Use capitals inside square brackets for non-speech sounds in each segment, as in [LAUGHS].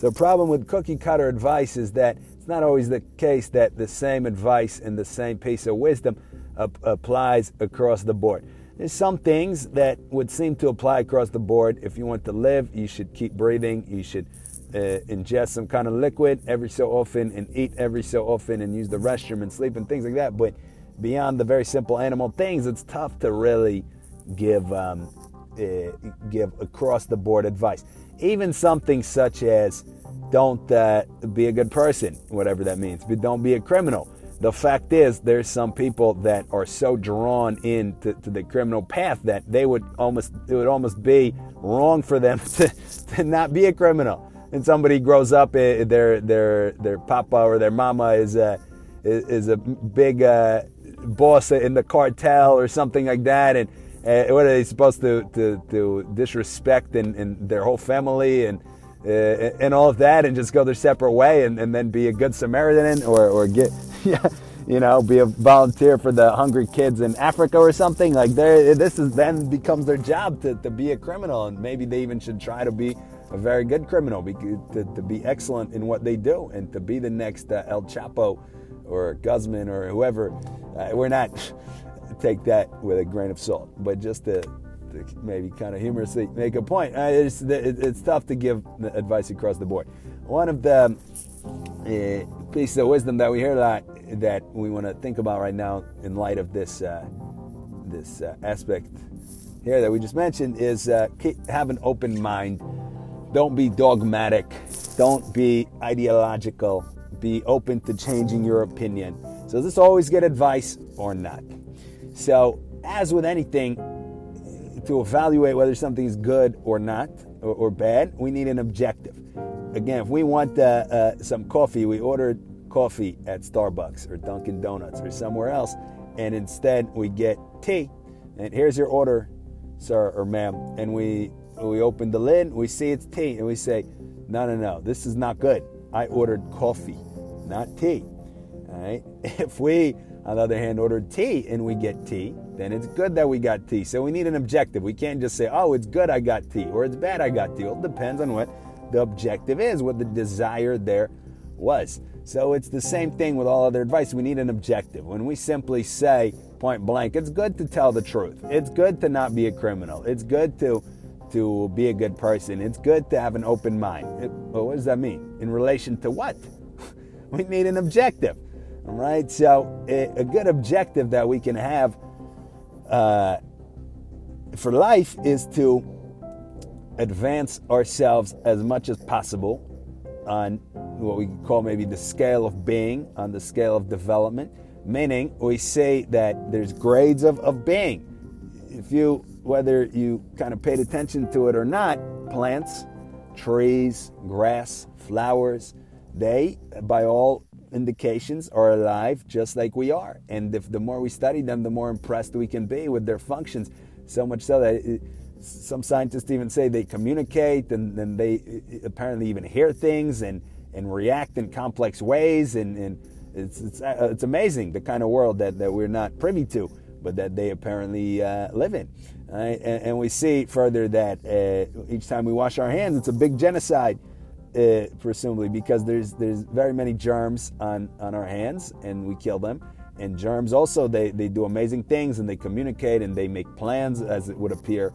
The problem with cookie cutter advice is that it's not always the case that the same advice and the same piece of wisdom ap- applies across the board. There's some things that would seem to apply across the board. If you want to live, you should keep breathing. You should uh, ingest some kind of liquid every so often and eat every so often and use the restroom and sleep and things like that. But beyond the very simple animal things, it's tough to really give um, uh, give across the board advice. Even something such as don't uh, be a good person, whatever that means, but don't be a criminal. The fact is, there's some people that are so drawn into to the criminal path that they would almost it would almost be wrong for them [LAUGHS] to, to not be a criminal. And somebody grows up, uh, their their their papa or their mama is a is a big uh, boss in the cartel or something like that, and uh, what are they supposed to to, to disrespect and, and their whole family and and all of that and just go their separate way and, and then be a good Samaritan or, or get, [LAUGHS] yeah, you know, be a volunteer for the hungry kids in Africa or something. Like this is then becomes their job to, to be a criminal and maybe they even should try to be a very good criminal, to, to be excellent in what they do and to be the next uh, El Chapo or Guzman or whoever. Uh, we're not [LAUGHS] take that with a grain of salt, but just to maybe kind of humorously make a point. Uh, it's, it's tough to give advice across the board. One of the uh, pieces of wisdom that we hear that that we want to think about right now in light of this uh, this uh, aspect here that we just mentioned is uh, have an open mind. Don't be dogmatic. Don't be ideological. Be open to changing your opinion. So, does this always get advice or not? So, as with anything, to evaluate whether something is good or not or, or bad, we need an objective. Again, if we want uh, uh, some coffee, we ordered coffee at Starbucks or Dunkin' Donuts or somewhere else, and instead we get tea. And here's your order, sir or ma'am. And we we open the lid, we see it's tea, and we say, no, no, no, this is not good. I ordered coffee, not tea. All right. [LAUGHS] If we on the other hand, ordered tea and we get tea, then it's good that we got tea. So we need an objective. We can't just say, oh, it's good I got tea or it's bad I got tea. Well, it depends on what the objective is, what the desire there was. So it's the same thing with all other advice. We need an objective. When we simply say point blank, it's good to tell the truth. It's good to not be a criminal. It's good to to be a good person. It's good to have an open mind. It, well, what does that mean? In relation to what? [LAUGHS] we need an objective. All right, so a, good objective that we can have uh, for life is to advance ourselves as much as possible on what we call maybe the scale of being, on the scale of development. Meaning, we say that there's grades of, of being. If you, whether you kind of paid attention to it or not, plants, trees, grass, flowers, they, by all indications are alive just like we are. And if the more we study them, the more impressed we can be with their functions. So much so that it, some scientists even say they communicate and, they apparently even hear things and, and react in complex ways. And, and it's, it's, uh, it's amazing the kind of world that, that we're not privy to, but that they apparently uh, live in. Right? And, and, we see further that uh, each time we wash our hands, it's a big genocide uh, presumably because there's there's very many germs on on our hands and we kill them. And germs also they they do amazing things and they communicate and they make plans as it would appear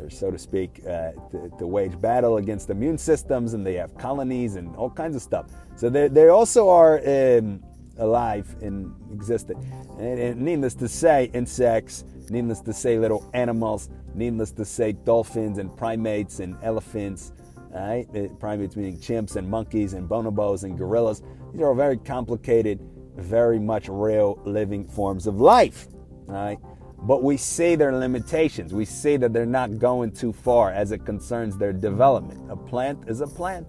or so to speak uh, to, to, wage battle against immune systems and they have colonies and all kinds of stuff. So they, they also are um, alive and existent and, and needless to say insects needless to say little animals needless to say dolphins and primates and elephants Right? Primates meaning chimps and monkeys and bonobos and gorillas. These are all very complicated, very much real living forms of life. Right? But we see their limitations. We see that they're not going too far as it concerns their development. A plant is a plant.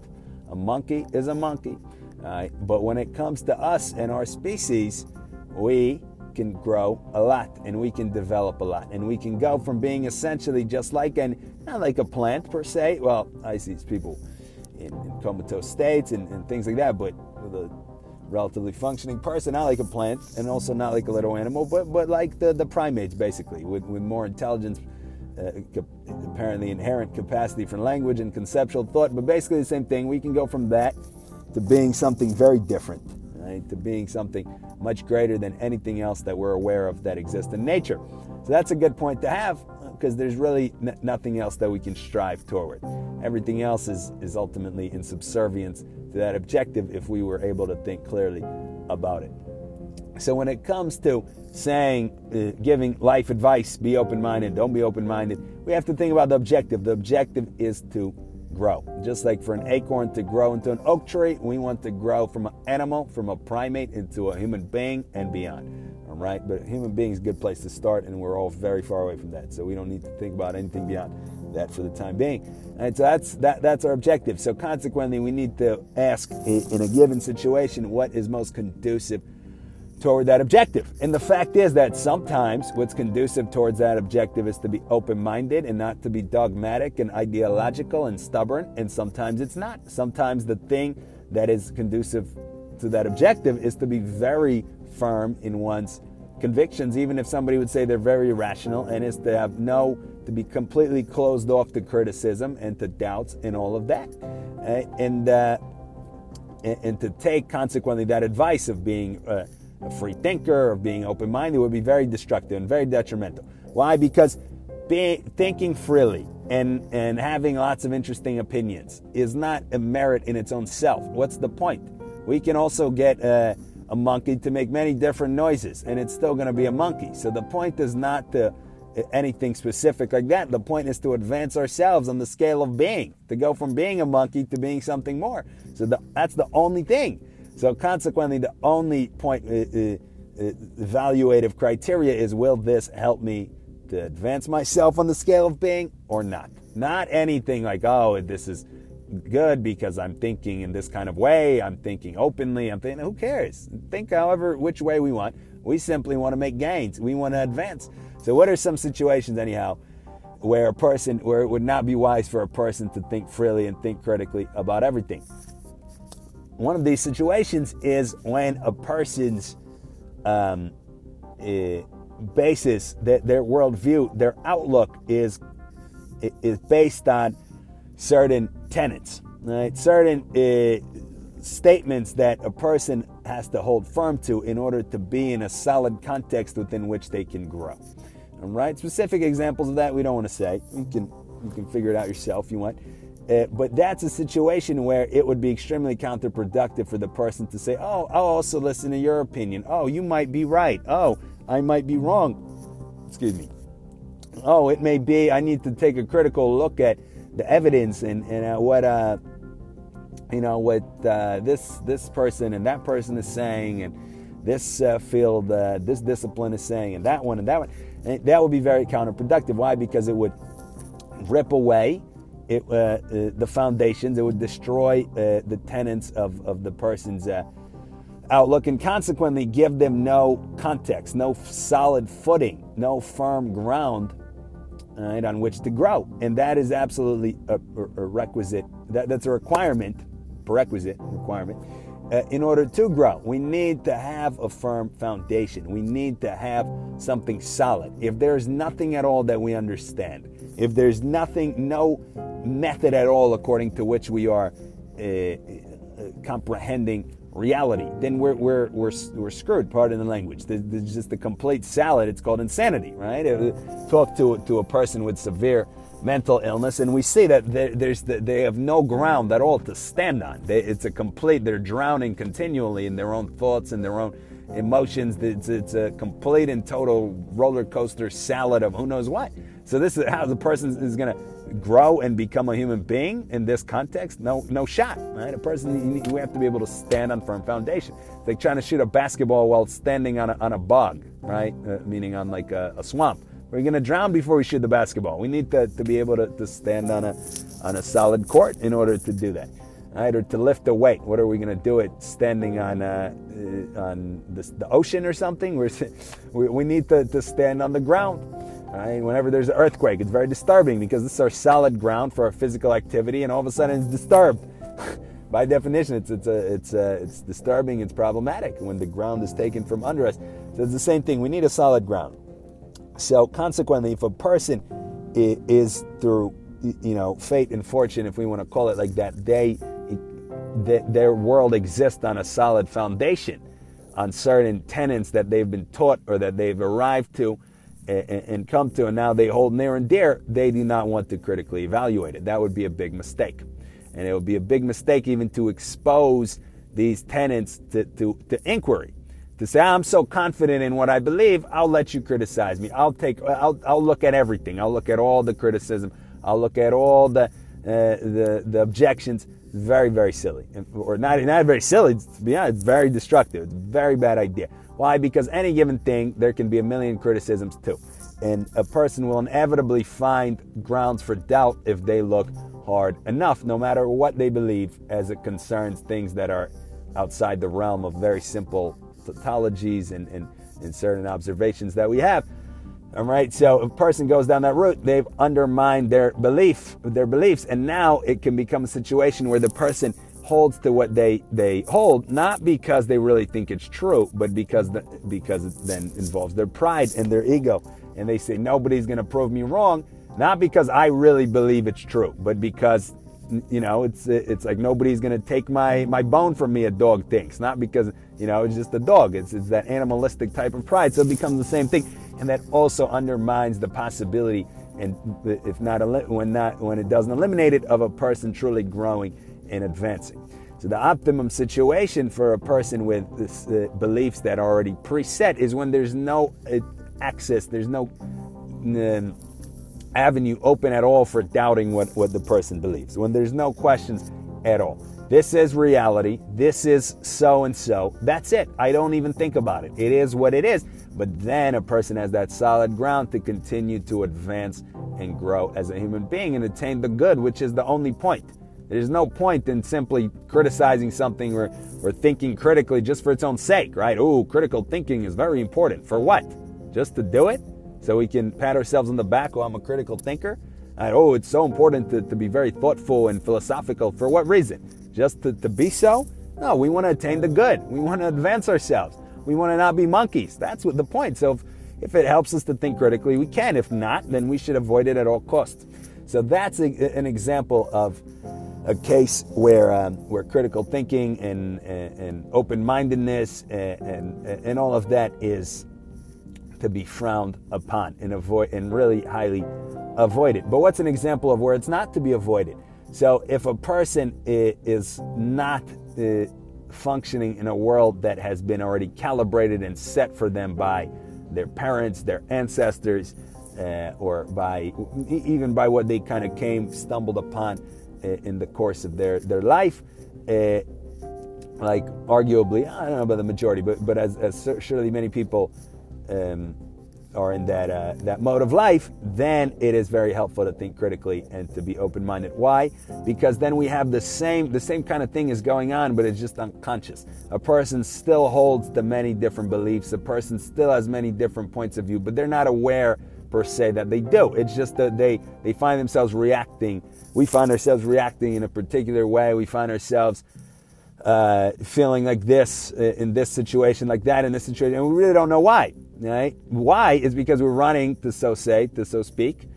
A monkey is a monkey. Right? But when it comes to us and our species, we can grow a lot and we can develop a lot and we can go from being essentially just like an not like a plant per se well i see people in, in comatose states and, and, things like that but with a relatively functioning person not like a plant and also not like a little animal but but like the the primates basically with, with more intelligence uh, apparently inherent capacity for language and conceptual thought, but basically the same thing. We can go from that to being something very different, right? To being something much greater than anything else that we're aware of that exists in nature. So that's a good point to have because there's really n- nothing else that we can strive toward. Everything else is, is ultimately in subservience to that objective if we were able to think clearly about it. So when it comes to saying, uh, giving life advice, be open minded, don't be open minded, we have to think about the objective. The objective is to grow. Just like for an acorn to grow into an oak tree, we want to grow from an animal, from a primate into a human being and beyond. Right, but human beings, is a good place to start, and we're all very far away from that. So we don't need to think about anything beyond that for the time being. And so that's that, that's our objective. So consequently, we need to ask in a given situation what is most conducive toward that objective. And the fact is that sometimes what's conducive towards that objective is to be open minded and not to be dogmatic and ideological and stubborn. And sometimes it's not. Sometimes the thing that is conducive to that objective is to be very firm in one's convictions, even if somebody would say they're very rational, and is to have no, to be completely closed off to criticism and to doubts and all of that. And, uh, and, to take consequently that advice of being uh, a free thinker, of being open minded, would be very destructive and very detrimental. Why? Because thinking freely and, and having lots of interesting opinions is not a merit in its own self. What's the point? We can also get a, a monkey to make many different noises, and it's still going to be a monkey. So the point is not to anything specific like that. The point is to advance ourselves on the scale of being, to go from being a monkey to being something more. So the, that's the only thing. So consequently, the only point uh, uh, uh, evaluative criteria is will this help me to advance myself on the scale of being or not? Not anything like, oh, this is good because I'm thinking in this kind of way, I'm thinking openly, I'm thinking, who cares? Think however, which way we want. We simply want to make gains. We want to advance. So, what are some situations, anyhow, where a person, where it would not be wise for a person to think freely and think critically about everything? one of these situations is when a person's um, uh, basis, their, their worldview, their outlook is is based on certain tenets, right? Certain uh, statements that a person has to hold firm to in order to be in a solid context within which they can grow. All right, specific examples of that we don't want to say. You can you can figure it out yourself if you want. Uh, but that's a situation where it would be extremely counterproductive for the person to say, Oh, I'll also listen to your opinion. Oh, you might be right. Oh, I might be wrong. Excuse me. Oh, it may be I need to take a critical look at the evidence and, and uh, what, uh, you know, what uh, this, this person and that person is saying, and this uh, field, uh, this discipline is saying, and that one and that one. And that would be very counterproductive. Why? Because it would rip away it, uh, uh, the foundations. It would destroy the tenets of, of the person's outlook and consequently give them no context, no solid footing, no firm ground right, on which to grow. And that is absolutely a, a requisite, that, that's a requirement, prerequisite requirement. Uh, in order to grow, we need to have a firm foundation. We need to have something solid. If there's nothing at all that we understand, if there's nothing, no method at all according to which we are uh, uh, comprehending reality, then we're, we're, we're, we're screwed, pardon the language. There's just a complete salad. It's called insanity, right? Talk to, to a person with severe mental illness, and we see that there's the, they have no ground at all to stand on. They, it's a complete, they're drowning continually in their own thoughts and their own emotions. It's, it's a complete and total roller coaster salad of who knows what. So this is how the person is going to grow and become a human being in this context. No, no shot. Right? A person you, have to be able to stand on firm foundation. It's like trying to shoot a basketball while standing on a, on a bog, right? Uh, meaning on like a, a swamp. We're going to drown before we shoot the basketball. We need to, to be able to, to stand on a on a solid court in order to do that. Right, or to lift a weight. What are we going to do it standing on uh, uh, on the ocean or something? [LAUGHS] We're, we, we need to, to stand on the ground. Right? Whenever there's an earthquake, it's very disturbing because this is our solid ground for our physical activity, and all of a sudden it's disturbed. [LAUGHS] By definition, it's it's a, it's a, it's disturbing. It's problematic when the ground is taken from under us. So it's the same thing. We need a solid ground. So consequently, if a person is through you know fate and fortune, if we want to call it like that. They, they their world exists on a solid foundation, on certain tenets that they've been taught or that they've arrived to and come to, and now they hold near and dear, they do not want to critically evaluate it. That would be a big mistake. And it would be a big mistake even to expose these tenants to, to, to inquiry. To say, I'm so confident in what I believe, I'll let you criticize me. I'll take, I'll, I'll look at everything. I'll look at all the criticism. I'll look at all the, uh, the, the objections. Very, very silly. Or not, not very silly, to be honest, very destructive. It's a very bad idea. Why? Because any given thing, there can be a million criticisms too. And a person will inevitably find grounds for doubt if they look hard enough, no matter what they believe as it concerns things that are outside the realm of very simple tautologies and, and, and certain observations that we have. All right, so if a person goes down that route, they've undermined their belief, their beliefs, and now it can become a situation where the person holds to what they they hold, not because they really think it's true, but because the, because it then involves their pride and their ego, and they say nobody's going to prove me wrong, not because I really believe it's true, but because you know it's it's like nobody's to take my my bone from me. A dog thinks, not because you know it's just a dog. It's it's that animalistic type of pride, so it becomes the same thing and that also undermines the possibility and if not when not when it doesn't eliminate it of a person truly growing and advancing so the optimum situation for a person with this, uh, beliefs that are already preset is when there's no uh, access there's no um, avenue open at all for doubting what, what the person believes when there's no questions at all this is reality. This is so and so. That's it. I don't even think about it. It is what it is. But then a person has that solid ground to continue to advance and grow as a human being and attain the good, which is the only point. There's no point in simply criticizing something or, or thinking critically just for its own sake, right? Oh, critical thinking is very important. For what? Just to do it? So we can pat ourselves on the back, oh, I'm a critical thinker? Oh, it's so important to, to be very thoughtful and philosophical. For what reason? just to, to be so. No, we want to attain the good. We want to advance ourselves. We want to not be monkeys. That's what the point. So if, if it helps us to think critically, we can. If not, then we should avoid it at all costs. So that's a, an example of a case where um, where critical thinking and and, and open mindedness and, and, and all of that is to be frowned upon and avoid and really highly avoided. But what's an example of where it's not to be avoided? So if a person is not uh, functioning in a world that has been already calibrated and set for them by their parents, their ancestors, uh, or by even by what they kind of came stumbled upon uh, in the course of their their life, uh, like arguably I don't know about the majority, but but as, as surely many people. Um, or in that uh, that mode of life, then it is very helpful to think critically and to be open-minded. Why? Because then we have the same the same kind of thing is going on, but it's just unconscious. A person still holds the many different beliefs. A person still has many different points of view, but they're not aware per se that they do. It's just that they they find themselves reacting. We find ourselves reacting in a particular way. We find ourselves uh, feeling like this in this situation, like that in this situation, and we really don't know why. Right? Why is because we're running, to so say, to so speak,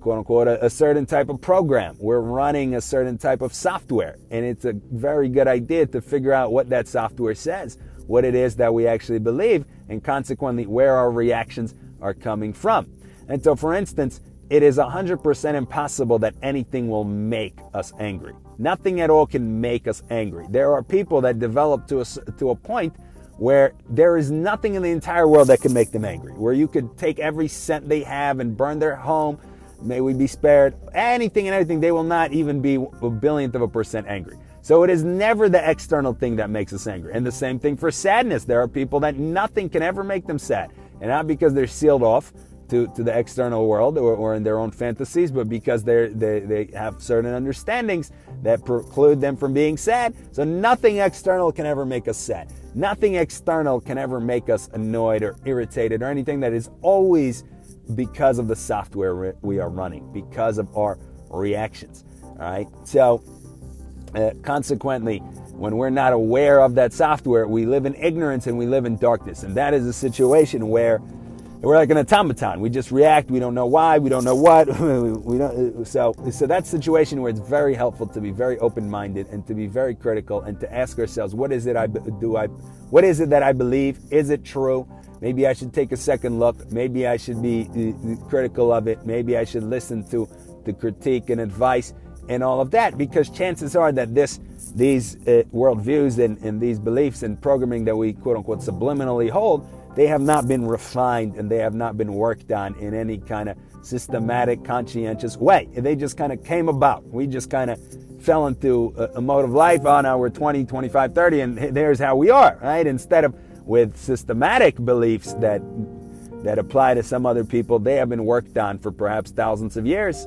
quote unquote, a, a, certain type of program. We're running a certain type of software, and it's a very good idea to figure out what that software says, what it is that we actually believe, and consequently where our reactions are coming from. And so, for instance, it is 100% impossible that anything will make us angry. Nothing at all can make us angry. There are people that develop to a, to a point where there is nothing in the entire world that can make them angry, where you could take every cent they have and burn their home, may we be spared, anything and everything, they will not even be a billionth of a percent angry. So it is never the external thing that makes us angry. And the same thing for sadness. There are people that nothing can ever make them sad. And not because they're sealed off, to, to the external world or, or in their own fantasies, but because they they they have certain understandings that preclude them from being sad. So nothing external can ever make us sad. Nothing external can ever make us annoyed or irritated or anything that is always because of the software we are running, because of our reactions. All right. So uh, consequently, when we're not aware of that software, we live in ignorance and we live in darkness. And that is a situation where we're like an automaton. We just react. We don't know why. We don't know what. [LAUGHS] we don't. So, so that situation where it's very helpful to be very open-minded and to be very critical and to ask ourselves, what is it I do? I, what is it that I believe? Is it true? Maybe I should take a second look. Maybe I should be uh, critical of it. Maybe I should listen to the critique and advice and all of that because chances are that this these uh, worldviews and, and these beliefs and programming that we quote unquote subliminally hold they have not been refined and they have not been worked on in any kind of systematic, conscientious way. They just kind of came about. We just kind of fell into a, a mode of life. on our we're 20, 25, 30, and there's how we are, right? Instead of with systematic beliefs that that apply to some other people, they have been worked on for perhaps thousands of years.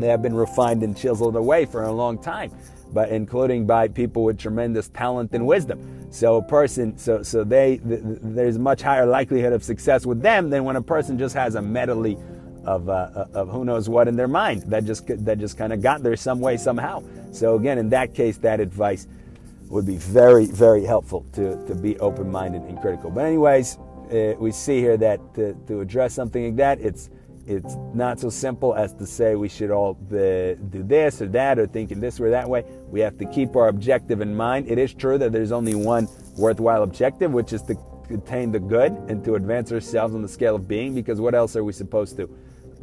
They have been refined and chiseled away for a long time but including by people with tremendous talent and wisdom. So a person, so so they, th- there's much higher likelihood of success with them than when a person just has a medley of uh, of who knows what in their mind that just that just kind of got there some way somehow. So again, in that case, that advice would be very very helpful to to be open minded and critical. But anyways, uh, we see here that to, to address something like that, it's it's not so simple as to say we should all be, do this or that or think in this way or that way. We have to keep our objective in mind. It is true that there's only one worthwhile objective, which is to attain the good and to advance ourselves on the scale of being, because what else are we supposed to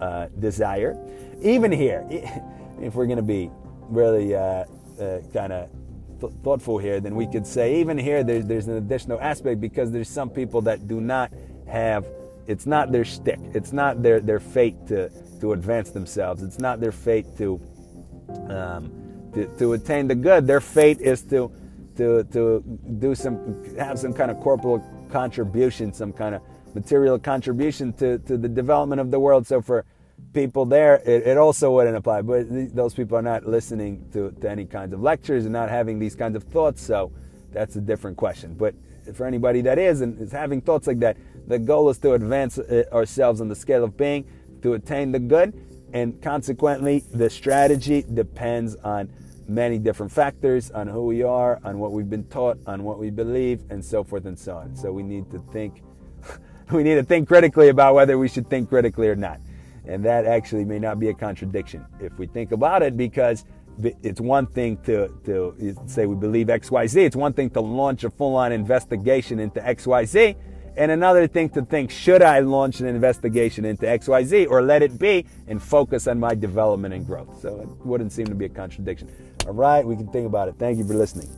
uh, desire? Even here, [LAUGHS] if we're going to be really uh, uh, kind of th- thoughtful here, then we could say even here there's, there's an additional aspect because there's some people that do not have it's not their stick. It's not their, their fate to, to advance themselves. It's not their fate to, um, to, to attain the good. Their fate is to, to, to do some, have some kind of corporal contribution, some kind of material contribution to, to the development of the world. So for people there, it, it also wouldn't apply. But th- those people are not listening to, to any kinds of lectures and not having these kinds of thoughts. So that's a different question. But for anybody that is and is having thoughts like that, the goal is to advance uh, ourselves on the scale of being, to attain the good, and consequently, the strategy depends on many different factors on who we are, on what we've been taught, on what we believe, and so forth and so on. So we need to think, [LAUGHS] we need to think critically about whether we should think critically or not. And that actually may not be a contradiction if we think about it, because it's one thing to, to say we believe XYZ. It's one thing to launch a full on investigation into XYZ. And another thing to think, should I launch an investigation into XYZ or let it be and focus on my development and growth? So it wouldn't seem to be a contradiction. All right, we can think about it. Thank you for listening.